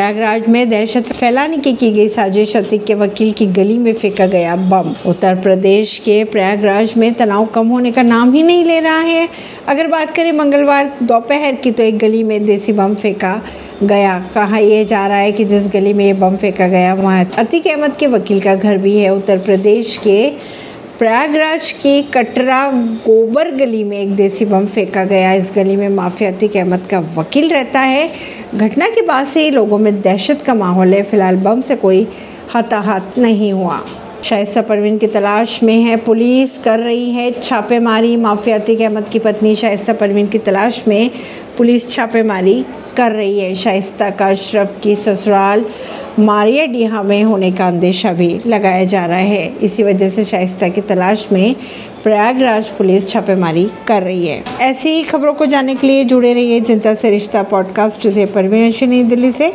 प्रयागराज में दहशत फैलाने की की गई साजिश अतीक के वकील की गली में फेंका गया बम। उत्तर प्रदेश के प्रयागराज में तनाव कम होने का नाम ही नहीं ले रहा है। अगर बात करें मंगलवार दोपहर की तो एक गली में देसी बम फेंका गया। कहा यह जा रहा है कि जिस गली में ये बम फेंका गया, वहाँ अतीक अहमद के वकील का घर भी है। उत्तर प्रदेश के प्रयागराज की कटरा गोबर गली में एक देसी बम फेंका गया। इस गली में माफिया अतीक अहमद का वकील रहता है। घटना के बाद से लोगों में दहशत का माहौल है। फ़िलहाल बम से कोई हताहत नहीं हुआ। शाइस्ता परवीन की तलाश में है। पुलिस कर रही है छापेमारी। माफियाती अहमद की पत्नी शाइस्ता परवीन की तलाश में पुलिस छापेमारी कर रही है। शाइस्ता का अशरफ की ससुराल मारिया डीहा में होने का अंदेशा भी लगाया जा रहा है। इसी वजह से शाइस्ता की तलाश में प्रयागराज पुलिस छापेमारी कर रही है। ऐसी ही खबरों को जानने के लिए जुड़े रहिए जनता से रिश्ता पॉडकास्ट से परवीन दिल्ली से।